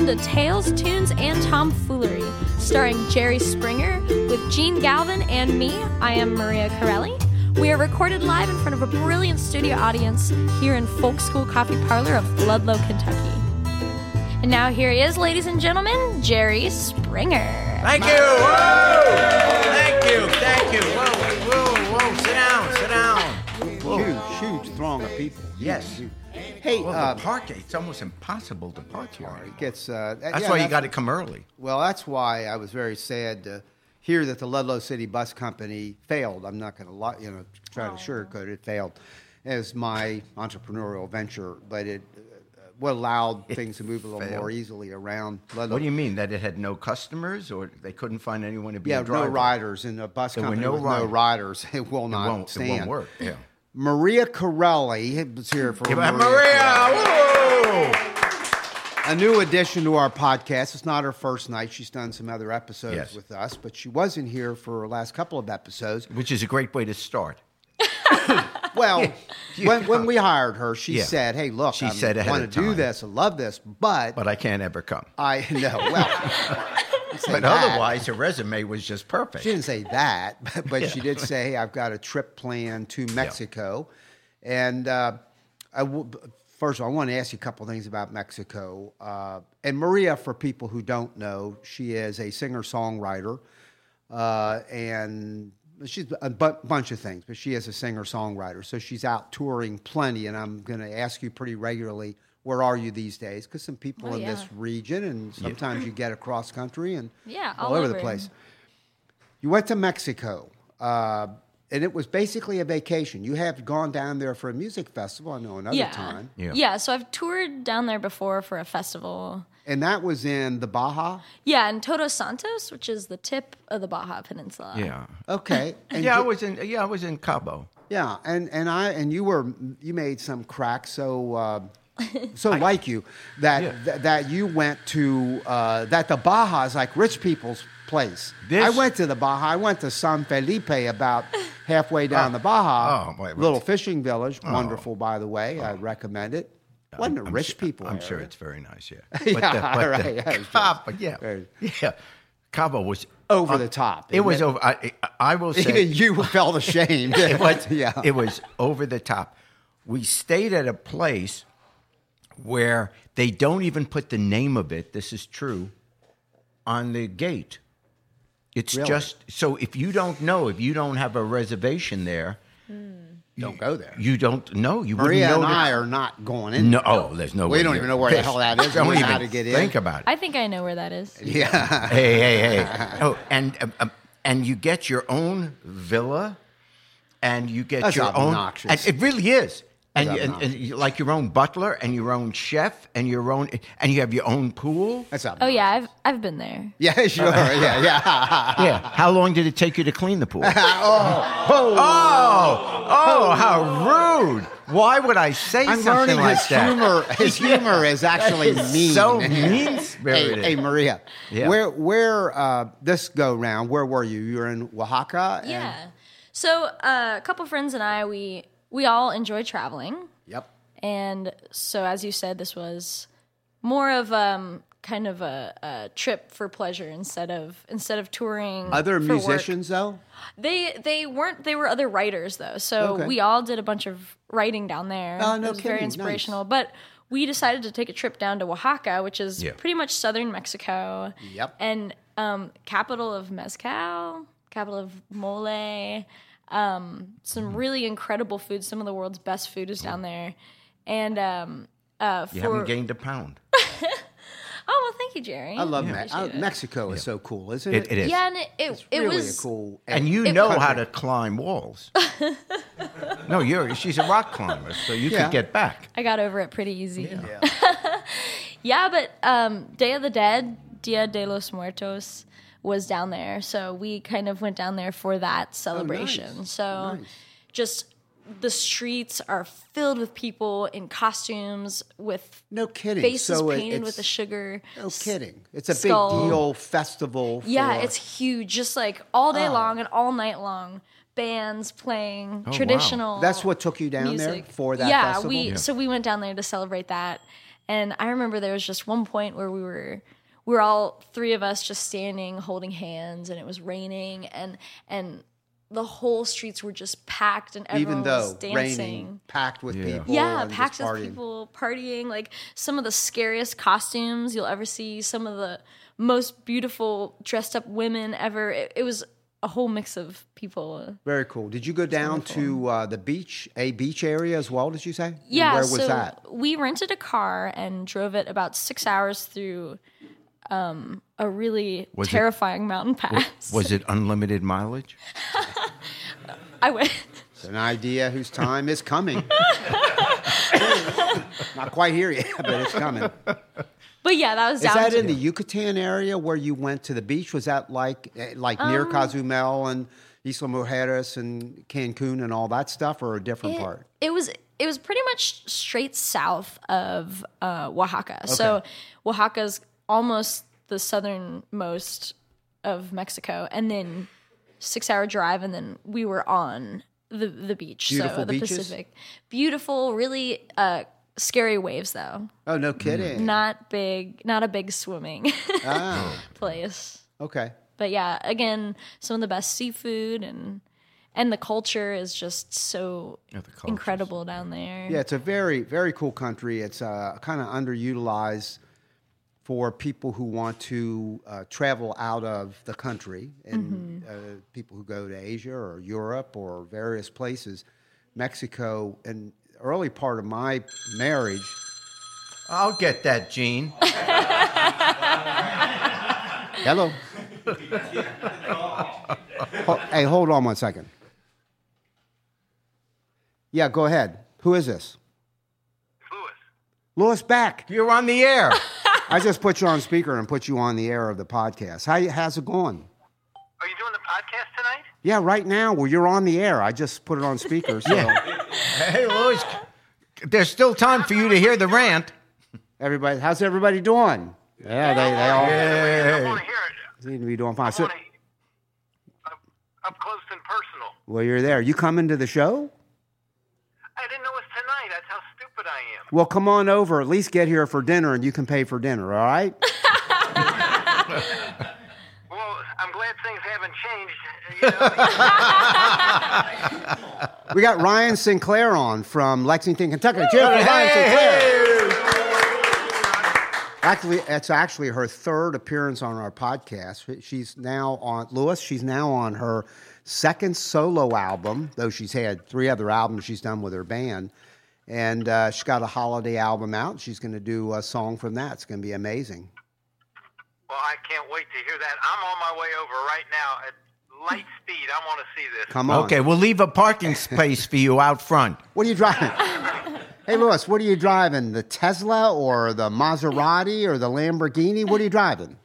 welcome to Tales, Tunes, and Tomfoolery, starring Jerry Springer with Jene Galvin and me. I am Maria Corelli. We are recorded live in front of a brilliant studio audience here in Folk School Coffee Parlor of Ludlow, Kentucky. And now here he is, ladies and gentlemen, Jerry Springer. Thank you. Whoa. Thank you. Thank you. Whoa, whoa, whoa. Sit down. Sit down. Huge, huge throng of people. Yes. Huge. Hey, Well, uh, the park, it's almost impossible to park here. it gets. Uh, That's yeah, why you got to come early. Well, that's why I was very sad to hear that the Ludlow City Bus Company failed. I'm not going to lie, you know, try to sugarcoat it. It failed as my entrepreneurial venture, but it uh, what allowed things to move a little failed? more easily around Ludlow. What do you mean? That it had no customers or they couldn't find anyone to be Yeah, a no riders in a bus There were company no with no riders. riders. It will It not won't, it won't work. Yeah. Maria Corelli was here for Give Maria. Maria. A new addition to our podcast. It's not her first night. She's done some other episodes Yes. with us, but she wasn't here for her last couple of episodes. Which is a great way to start. Well, You when, when we hired her, she Yeah. said, "Hey, look, She I said ahead want to do this. I love this, but, But I can't ever come. I know well." But that. otherwise, her resume was just perfect. She didn't say that, but, but she did say, hey, I've got a trip planned to Mexico. And uh, I w- first of all, I want to ask you a couple things about Mexico. Uh, and Maria, for people who don't know, she is a singer songwriter. Uh, and she's a bunch of things, but she is a singer songwriter. So she's out touring plenty. And I'm going to ask you pretty regularly, where are you these days? Because some people Oh, in yeah. this region, and sometimes you get across country and Yeah, all, all over the place. You went to Mexico, uh, and it was basically a vacation. You have gone down there for a music festival, I know, another yeah. time. Yeah. yeah, so I've toured down there before for a festival. And that was in the Baja? Yeah, in Todos Santos, which is the tip of the Baja Peninsula. Yeah. Okay. And Yeah, I was in. Yeah, I was in Cabo. Yeah, and, and I and you were you made some crack so uh, so like you that Yeah. that, that you went to uh, that the Baja is like rich people's place. This- I went to the Baja. I went to San Felipe about halfway down the Baja. Oh, wait, wait. little fishing village, wonderful by the way. I recommend it. Wasn't I'm rich su- people? I'm sure it's very nice. Yeah. Yeah, right, I was Cabo, yeah, Very- yeah. Cabo was Over uh, the top, It was it? over. I, I will say Even you felt ashamed. it was. yeah. It was over the top. We stayed at a place where they don't even put the name of it. This is true on the gate. It's Really? just so if you don't know, if you don't have a reservation there, Don't go there. you don't know. You Maria wouldn't know. and that- I are not going in. no, oh, there's no. We way don't you're even know where the hell that is. Don't We know even how to get in. think about it. I think I know where that is. Yeah. hey, hey, hey. Oh, and um, and you get your own villa, and you get That's your obnoxious. own. And it really is. And, and, and like your own butler and your own chef and your own and you have your own pool. That's up. Oh yeah, I've I've been there. Yeah, sure. Yeah, yeah. Yeah. How long did it take you to clean the pool? oh, oh, oh, how rude! Why would I say I'm something learning like his that? humor. His humor is actually mean. So mean hey, spirited. hey, Maria. Yeah. Where, where uh, this go round? Where were you? You were in Oaxaca. and- Yeah. So uh, a couple friends and I, we we all enjoy traveling, Yep. and so as you said, this was more of um kind of a, a trip for pleasure instead of instead of touring. Other for work. musicians though. They they weren't. They were other writers though. So Okay. we all did a bunch of writing down there. Oh, no it was very kidding. inspirational. But we decided to take a trip down to Oaxaca, which is Yeah. pretty much southern Mexico. Yep. And um, capital of mezcal, capital of mole. Um, some Mm-hmm. really incredible food. Some of the world's best food is down there. And um, uh, You haven't gained a pound. oh well, thank you, Jerry. I love Me- Appreciate uh. Mexico. Is so cool, isn't it? It, it is. Yeah, and it it, it really was a cool. And you know was- how to climb walls. no, you're she's a rock climber, so you Yeah. could get back. I got over it pretty easy. Yeah. Yeah, but um, Day of the Dead, Dia de los Muertos, was down there. So we kind of went down there for that oh, celebration. nice. So Nice. just the streets are filled with people in costumes with No kidding. faces so it- painted with the sugar. No kidding. It's a skull. big deal festival. Yeah, for- it's huge, just like all Oh. day long and all night long. Bands playing oh, wow. traditional. That's what took you down there for that yeah, festival? we Yeah. so we went down there to celebrate that, And I remember there was just one point where we were we were all three of us just standing holding hands and it was raining and and the whole streets were just packed and everyone Even though was dancing. raining, packed with Yeah. people. Yeah, and packed just with partying. people partying. Like some of the scariest costumes you'll ever see. Some of the most beautiful dressed up women ever. It, it was a whole mix of people. Very cool. Did you go down to uh, the beach, a beach area as well? Did you say? And Yeah, Where was so that? we rented a car and drove it about six hours through um, a really Was it- terrifying mountain pass. Was it unlimited mileage? I went. It's an idea whose time is coming. Not quite here yet, but it's coming. But yeah, that was Is down that to in the Yucatan area where you went to the beach? Was that like eh, like near Um, Cozumel and Isla Mujeres and Cancun and all that stuff, or a different it, part? it was it was pretty much straight south of uh, Oaxaca. So Oaxaca's almost the southernmost of Mexico, and then six hour drive, and then we were on the the beach. Beautiful so the beaches? Pacific, beautiful, really uh, scary waves though. Oh, no kidding. Not big, not a big swimming Ah, place. okay. But yeah, again, some of the best seafood and and the culture is just so Yeah, incredible down there. Yeah, it's a very, very cool country. It's uh, kind of underutilized for people who want to uh, travel out of the country and uh, people who go to Asia or Europe or various places. Mexico, and early part of my marriage, I'll get that, Jene. hello. Ho- hey, hold on one second. Yeah, go ahead. Who is this? Lewis. Louis back. You're on the air. I just put you on speaker and put you on the air of the podcast. How you- how's it going? Are you doing the podcast tonight? Yeah, right now, well, you're on the air. I just put it on speaker. So hey, Louis, there's still time for you to hear the rant. everybody, how's everybody doing? Yeah, they, they all I want to hear it. seem to be doing fine. I So, want to, up, up close and personal. well, you're there. You coming to the show? I didn't know it was tonight. That's how stupid I am. Well, come on over. At least get here for dinner, and you can pay for dinner. All right? Well, I'm glad things haven't changed. You know, We got Rhyan Sinclair on from Lexington, Kentucky. Cheers for Rhyan Sinclair. Actually, it's actually her third appearance on our podcast. She's now on Lewis. She's now on her second solo album, though she's had three other albums she's done with her band. And uh, she's got a holiday album out. She's going to do a song from that. It's going to be amazing. well, I can't wait to hear that. I'm on my way over right now at light speed. I want to see this. Come on. Okay, we'll leave a parking space for you out front. What are you driving? hey, Louis, what are you driving? The Tesla or the Maserati or the Lamborghini? What are you driving?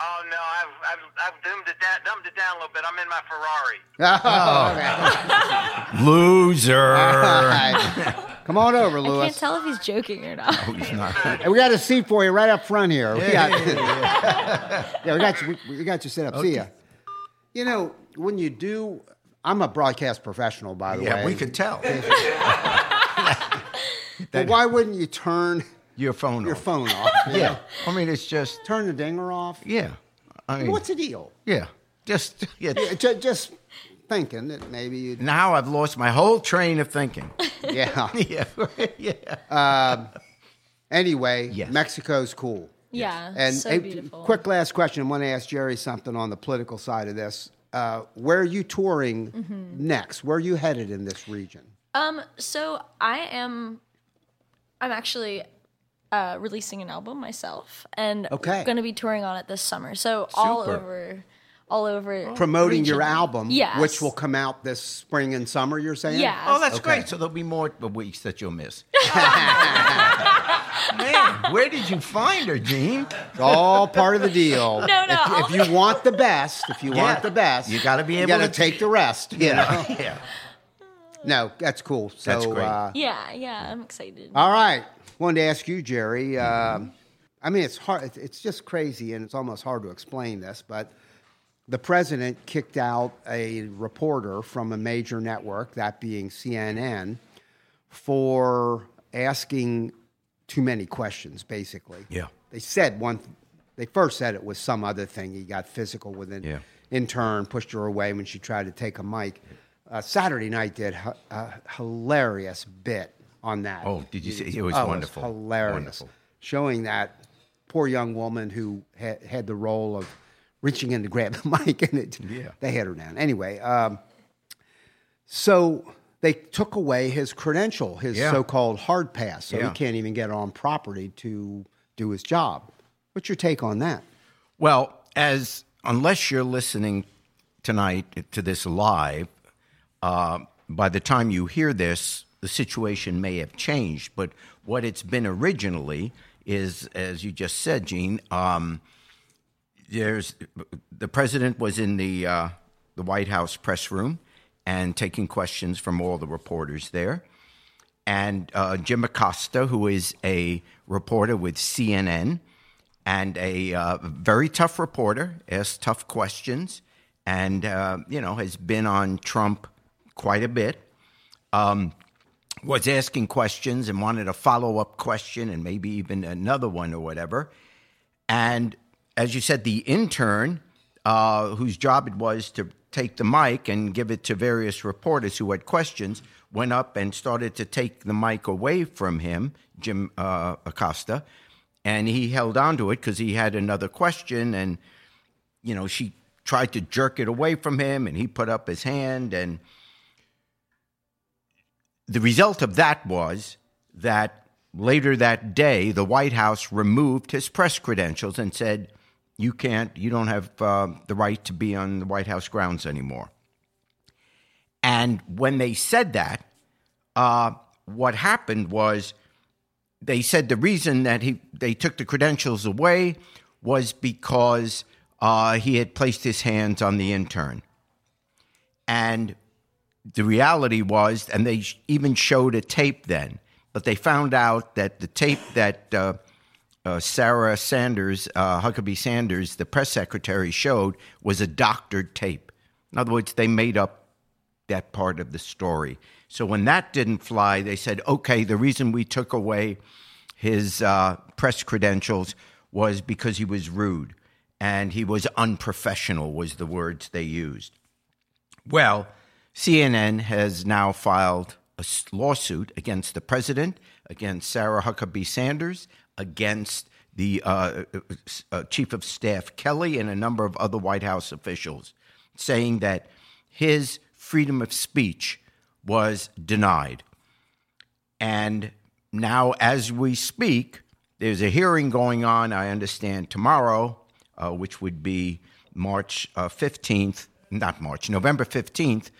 Oh no, I've I've, I've dumbed it down, dumbed it down a little bit. I'm in my Ferrari. Oh, okay. Loser. All right. Come on over, I can't tell if he's joking or not. No, He's not. Hey, we got a seat for you right up front here. We got, yeah, we got you. We, we got you set up. See ya. You know, when you do, I'm a broadcast professional, by the way. Yeah, we could tell. But why wouldn't you turn Your phone your off. phone off? you Yeah. know? I mean, it's just, Turn the dinger off. yeah. I mean, What's the deal? yeah. Just, yeah. Yeah, ju- just thinking that maybe you. Now I've lost my whole train of thinking. Yeah. yeah. yeah. Anyway, Yes. Mexico's cool. Yeah, And so hey, beautiful. quick last question. I want to ask Jerry something on the political side of this. Uh, where are you touring Mm-hmm. next? Where are you headed in this region? Um, so I am, I'm actually uh, releasing an album myself, and Okay. going to be touring on it this summer. So all over, all over Promoting your album, Yes. which will come out this spring and summer. You're saying? Yeah. Oh, that's Okay. great. So there'll be more weeks that you'll miss. Man, where did you find her, Jene? It's all part of the deal. No, no, If, if you want the best, if you Yeah. want the best, You gotta be you able gotta take the rest. You know? yeah. No, that's cool. So, That's great. Uh, Yeah, yeah, I'm excited. All right. Wanted to ask you, Jerry. Um, I mean, it's hard. it's- It's just crazy, and it's almost hard to explain this. But the president kicked out a reporter from a major network, that being CNN, for asking too many questions, basically. Yeah. They said one. They first said it was some other thing. He got physical with an Yeah. intern, pushed her away when she tried to take a mic. Uh, Saturday night did h- a hilarious bit on that. Oh, did you see? It was Oh, wonderful. hilarious. Wonderful. Showing that poor young woman who had, had the role of reaching in to grab the mic and it, Yeah. they had her down. Anyway, um, so they took away his credential, his Yeah. so-called hard pass, so Yeah. he can't even get on property to do his job. What's your take on that? Well, as unless you're listening tonight to this live, uh, by the time you hear this, the situation may have changed. But what it's been originally is, as you just said, Jene. Um, there's the president was in the uh, the White House press room and taking questions from all the reporters there. And uh, Jim Acosta, who is a reporter with CNN and a uh, very tough reporter, asks tough questions, and uh, you know has been on Trump quite a bit. Um, was asking questions and wanted a follow up question and maybe even another one or whatever. And as you said, the intern, uh, whose job it was to take the mic and give it to various reporters who had questions, went up and started to take the mic away from him, Jim uh, Acosta, and he held on to it because he had another question. And, you know, she tried to jerk it away from him, and he put up his hand. And the result of that was that later that day, the White House removed his press credentials and said, "You can't, you don't have uh, the right to be on the White House grounds anymore." And when they said that, uh, what happened was they said the reason that he they took the credentials away was because uh, he had placed his hands on the intern, and the reality was, and they even showed a tape then, but they found out that the tape that uh, uh, Sarah Sanders, uh, Huckabee Sanders, the press secretary, showed was a doctored tape. In other words, they made up that part of the story. So when that didn't fly, they said, okay, the reason we took away his uh, press credentials was because he was rude and he was unprofessional, was the words they used. Well, CNN has now filed a lawsuit against the president, against Sarah Huckabee Sanders, against the uh, uh, uh, chief of staff Kelly, and a number of other White House officials, saying that his freedom of speech was denied. And now, as we speak, there's a hearing going on, I understand, tomorrow, uh, which would be March uh, 15th, not March, November 15th.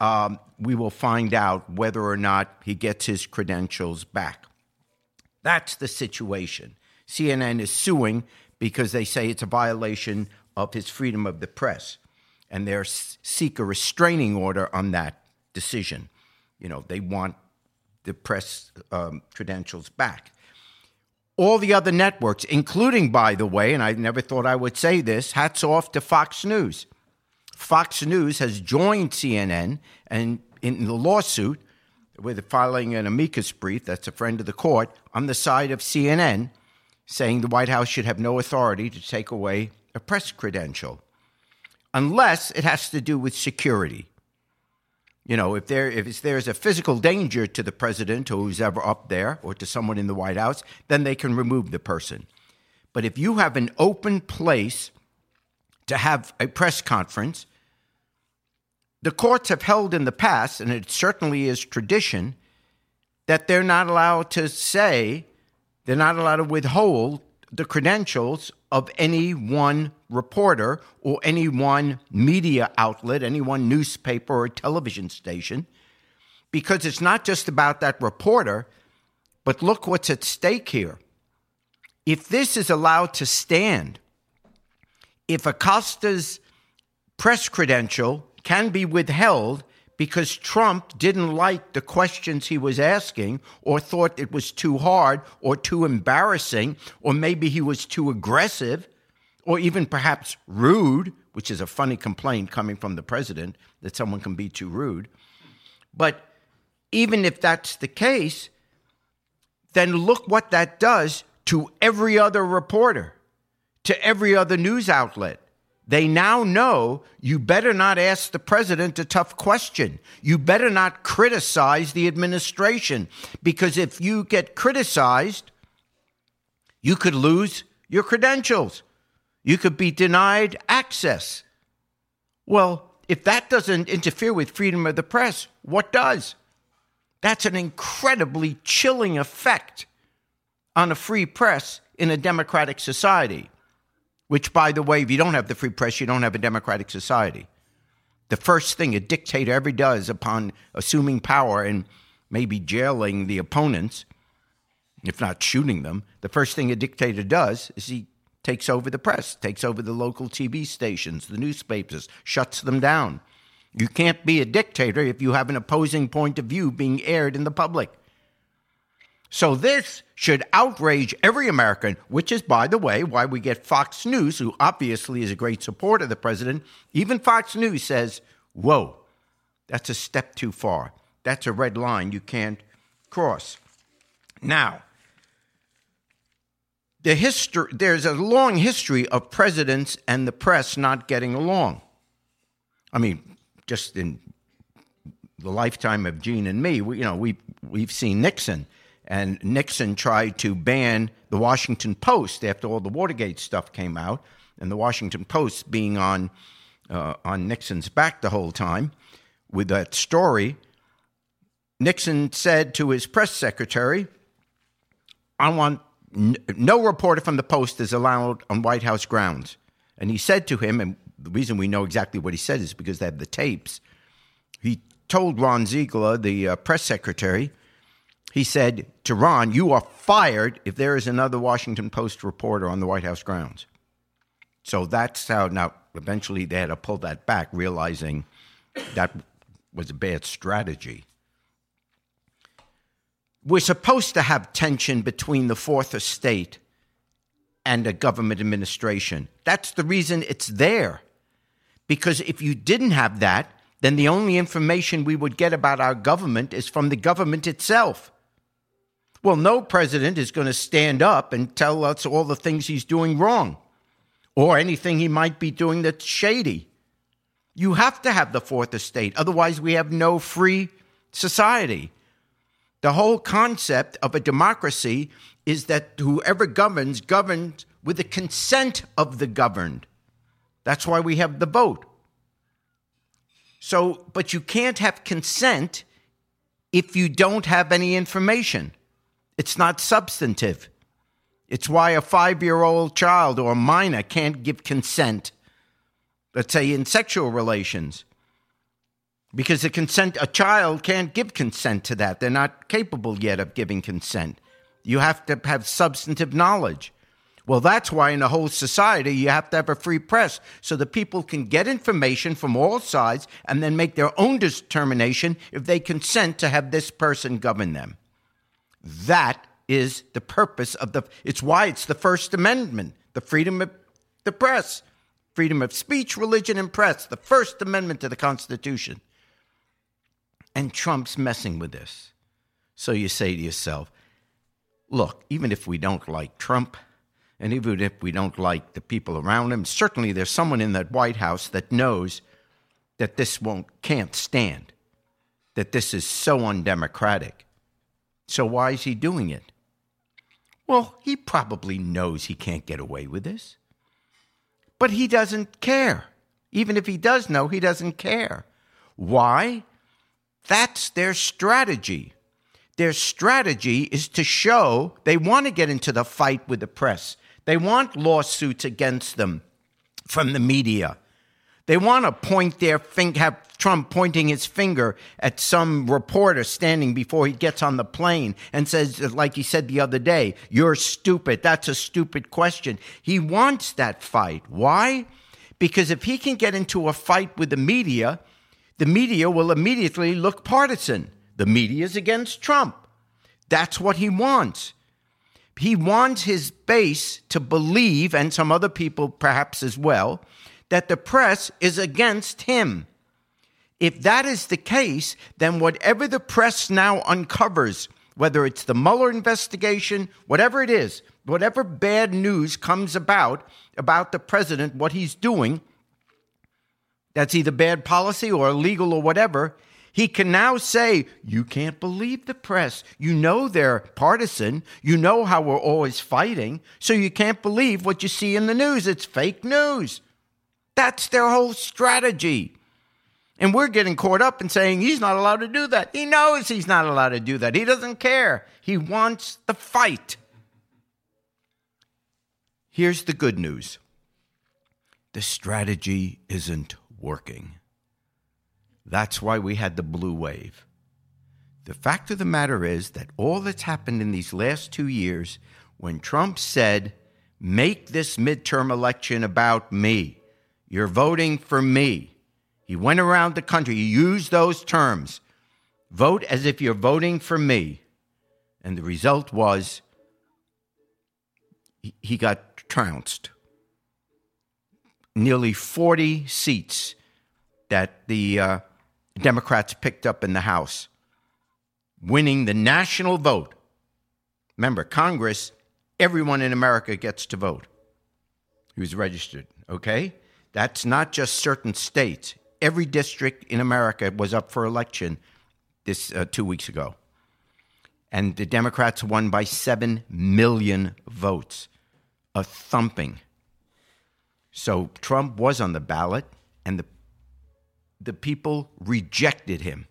Um, we will find out whether or not he gets his credentials back. That's the situation. CNN is suing because they say it's a violation of his freedom of the press, and they seek a restraining order on that decision. You know, they want the press um, credentials back. All the other networks, including, by the way, and I never thought I would say this, hats off to Fox News. Fox News has joined CNN and in the lawsuit with filing an amicus brief that's a friend of the court on the side of CNN saying the White House should have no authority to take away a press credential unless it has to do with security. You know, if there if there's a physical danger to the president or who's ever up there or to someone in the White House, then they can remove the person. But if you have an open place to have a press conference, the courts have held in the past, and it certainly is tradition, that they're not allowed to say, they're not allowed to withhold the credentials of any one reporter or any one media outlet, any one newspaper or television station, because it's not just about that reporter, but look what's at stake here. If this is allowed to stand, if Acosta's press credential can be withheld because Trump didn't like the questions he was asking or thought it was too hard or too embarrassing, or maybe he was too aggressive or even perhaps rude, which is a funny complaint coming from the president that someone can be too rude. But even if that's the case, then look what that does to every other reporter, to every other news outlet. They now know you better not ask the president a tough question. You better not criticize the administration because if you get criticized, you could lose your credentials. You could be denied access. Well, if that doesn't interfere with freedom of the press, what does? That's an incredibly chilling effect on a free press in a democratic society. Which, by the way, if you don't have the free press, you don't have a democratic society. The first thing a dictator ever does upon assuming power and maybe jailing the opponents, if not shooting them, the first thing a dictator does is he takes over the press, takes over the local TV stations, the newspapers, shuts them down. You can't be a dictator if you have an opposing point of view being aired in the public. So this should outrage every American, which is, by the way, why we get Fox News, who obviously is a great supporter of the president. Even Fox News says, whoa, that's a step too far. That's a red line you can't cross. Now, the history, there's a long history of presidents and the press not getting along. I mean, just in the lifetime of Jene and me, we, you know, we, we've seen Nixon and Nixon tried to ban the Washington Post after all the Watergate stuff came out, and the Washington Post being on uh, on Nixon's back the whole time with that story. Nixon said to his press secretary, "I want no reporter from the Post is allowed on White House grounds." And he said to him, and the reason we know exactly what he said is because they have the tapes. He told Ron Ziegler, the uh, press secretary, he said to Ron, You are fired if there is another Washington Post reporter on the White House grounds. So that's how, now, eventually they had to pull that back, realizing that was a bad strategy. We're supposed to have tension between the fourth estate and a government administration. That's the reason it's there. Because if you didn't have that, then the only information we would get about our government is from the government itself. Well, no president is going to stand up and tell us all the things he's doing wrong or anything he might be doing that's shady. You have to have the fourth estate, otherwise, we have no free society. The whole concept of a democracy is that whoever governs governs with the consent of the governed. That's why we have the vote. So, but you can't have consent if you don't have any information. It's not substantive. It's why a five year old child or a minor can't give consent, let's say in sexual relations. Because the consent, a child can't give consent to that. They're not capable yet of giving consent. You have to have substantive knowledge. Well, that's why in a whole society you have to have a free press so that people can get information from all sides and then make their own determination if they consent to have this person govern them. That is the purpose of the, it's why it's the First Amendment, the freedom of the press, freedom of speech, religion, and press, the First Amendment to the Constitution. And Trump's messing with this. So you say to yourself, look, even if we don't like Trump, and even if we don't like the people around him, certainly there's someone in that White House that knows that this won't can't stand, that this is so undemocratic. So why is he doing it? Well, he probably knows he can't get away with this. But he doesn't care. Even if he does know, he doesn't care. Why? That's their strategy. Their strategy is to show they want to get into the fight with the press. They want lawsuits against them from the media. They want to point their finger, have Trump pointing his finger at some reporter standing before he gets on the plane and says, like he said the other day, you're stupid. That's a stupid question. He wants that fight. Why? Because if he can get into a fight with the media, the media will immediately look partisan. The media is against Trump. That's what he wants. He wants his base to believe, and some other people perhaps as well, that the press is against him. If that is the case, then whatever the press now uncovers, whether it's the Mueller investigation, whatever it is, whatever bad news comes about about the president, what he's doing, that's either bad policy or illegal or whatever, he can now say, You can't believe the press. You know they're partisan. You know how we're always fighting. So you can't believe what you see in the news. It's fake news. That's their whole strategy. And we're getting caught up in saying he's not allowed to do that. He knows he's not allowed to do that. He doesn't care. He wants the fight. Here's the good news the strategy isn't working. That's why we had the blue wave. The fact of the matter is that all that's happened in these last two years, when Trump said, make this midterm election about me, you're voting for me. He went around the country, he used those terms vote as if you're voting for me. And the result was he got trounced. Nearly 40 seats that the uh, Democrats picked up in the House, winning the national vote. Remember, Congress, everyone in America gets to vote who's registered, okay? That's not just certain states. Every district in America was up for election this uh, two weeks ago. And the Democrats won by 7 million votes, a thumping. So Trump was on the ballot, and the the people rejected him.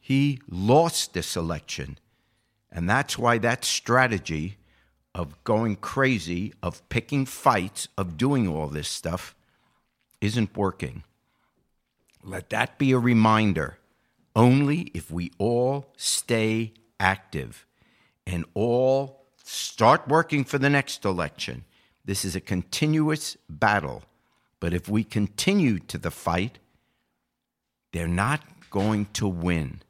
He lost this election. And that's why that strategy of going crazy, of picking fights, of doing all this stuff isn't working. Let that be a reminder. Only if we all stay active and all start working for the next election. This is a continuous battle. But if we continue to the fight, they're not going to win.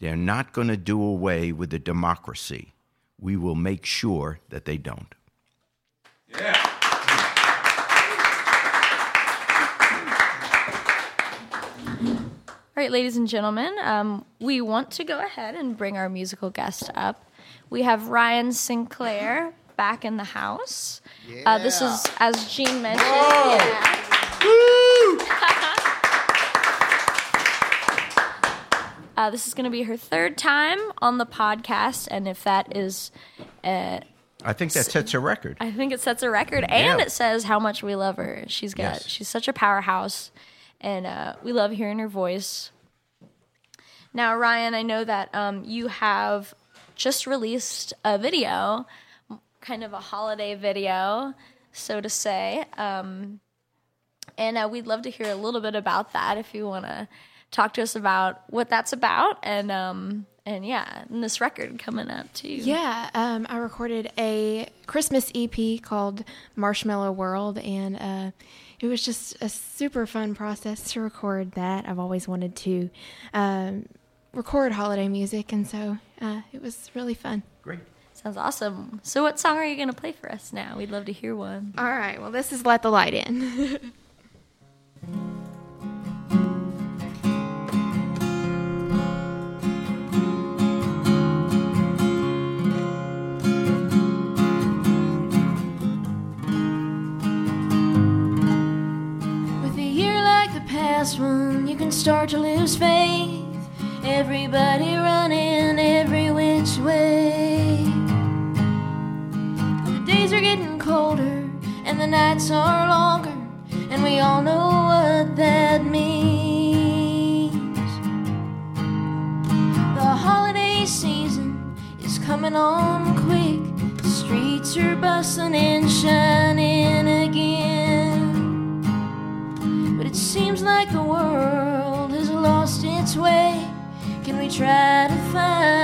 They're not going to do away with the democracy. We will make sure that they don't. Yeah. All right, ladies and gentlemen, um, we want to go ahead and bring our musical guest up. We have Rhyan Sinclair back in the house. Yeah. Uh, this is, as Jene mentioned. Yeah. Uh, this is going to be her third time on the podcast, and if that is, uh, I think that sets a record. I think it sets a record, and yeah. it says how much we love her. She's got, yes. she's such a powerhouse, and uh, we love hearing her voice. Now, Rhyan, I know that um, you have just released a video, kind of a holiday video, so to say, um, and uh, we'd love to hear a little bit about that if you want to talk to us about what that's about and um and yeah, and this record coming up too. Yeah, um, I recorded a Christmas EP called Marshmallow World, and uh, it was just a super fun process to record that. I've always wanted to um, record holiday music, and so uh, it was really fun. Great. Sounds awesome. So, what song are you going to play for us now? We'd love to hear one. All right. Well, this is Let the Light In. last one, you can start to lose faith. Everybody running every which way. The days are getting colder and the nights are longer, and we all know what that means. The holiday season is coming on quick. The streets are bustling and shining its way. Can we try to find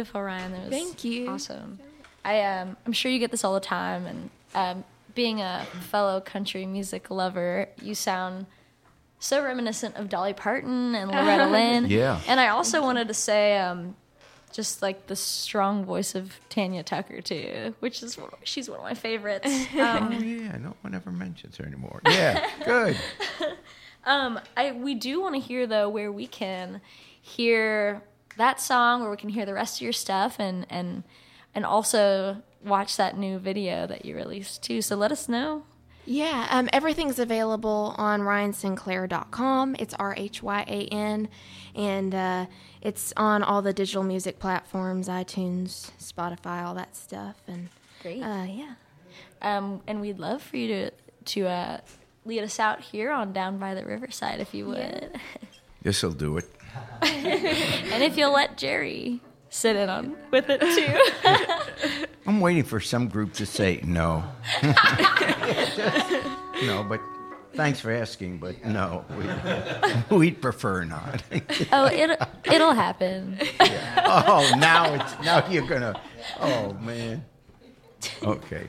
beautiful, Rhyan. That was Thank you. Awesome. I um, I'm sure you get this all the time, and um, being a fellow country music lover, you sound so reminiscent of Dolly Parton and Loretta Lynn. Yeah. And I also wanted to say, um, just like the strong voice of Tanya Tucker too, which is she's one of my favorites. Oh Um, yeah, no one ever mentions her anymore. Yeah, good. Um, I we do want to hear though where we can hear that song, where we can hear the rest of your stuff, and and and also watch that new video that you released too. So let us know. Yeah, um, everything's available on rhyansinclair.com. It's R H Y A N, and uh, it's on all the digital music platforms iTunes, Spotify, all that stuff. And Great. uh, yeah. Um, and we'd love for you to to uh, lead us out here on Down by the Riverside if you would, This'll do it. and if you'll let Jerry sit in on with it too. I'm waiting for some group to say no. no, but thanks for asking, but no, we, we'd prefer not. oh, it it'll happen. oh, now it's now you're gonna. Oh man. Okay.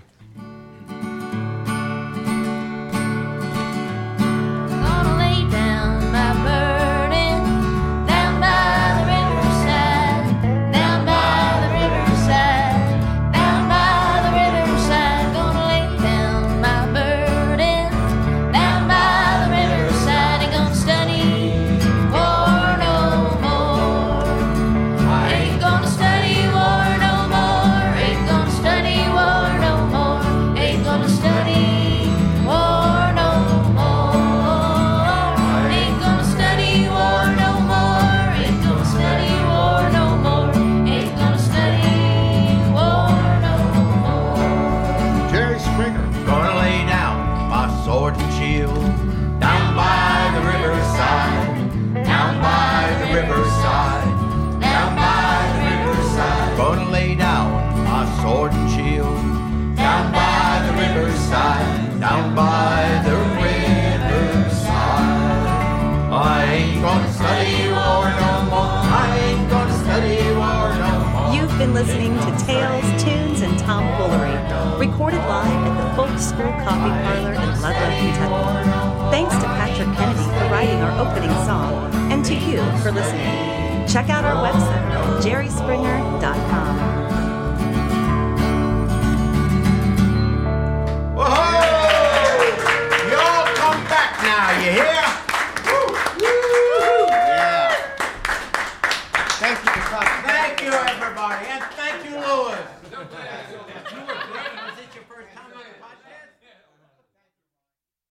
Coffee Parlor in Ludlow, Kentucky. Thanks to Patrick Kennedy for writing our opening song, and to you for listening. Check out our website, jerryspringer.com.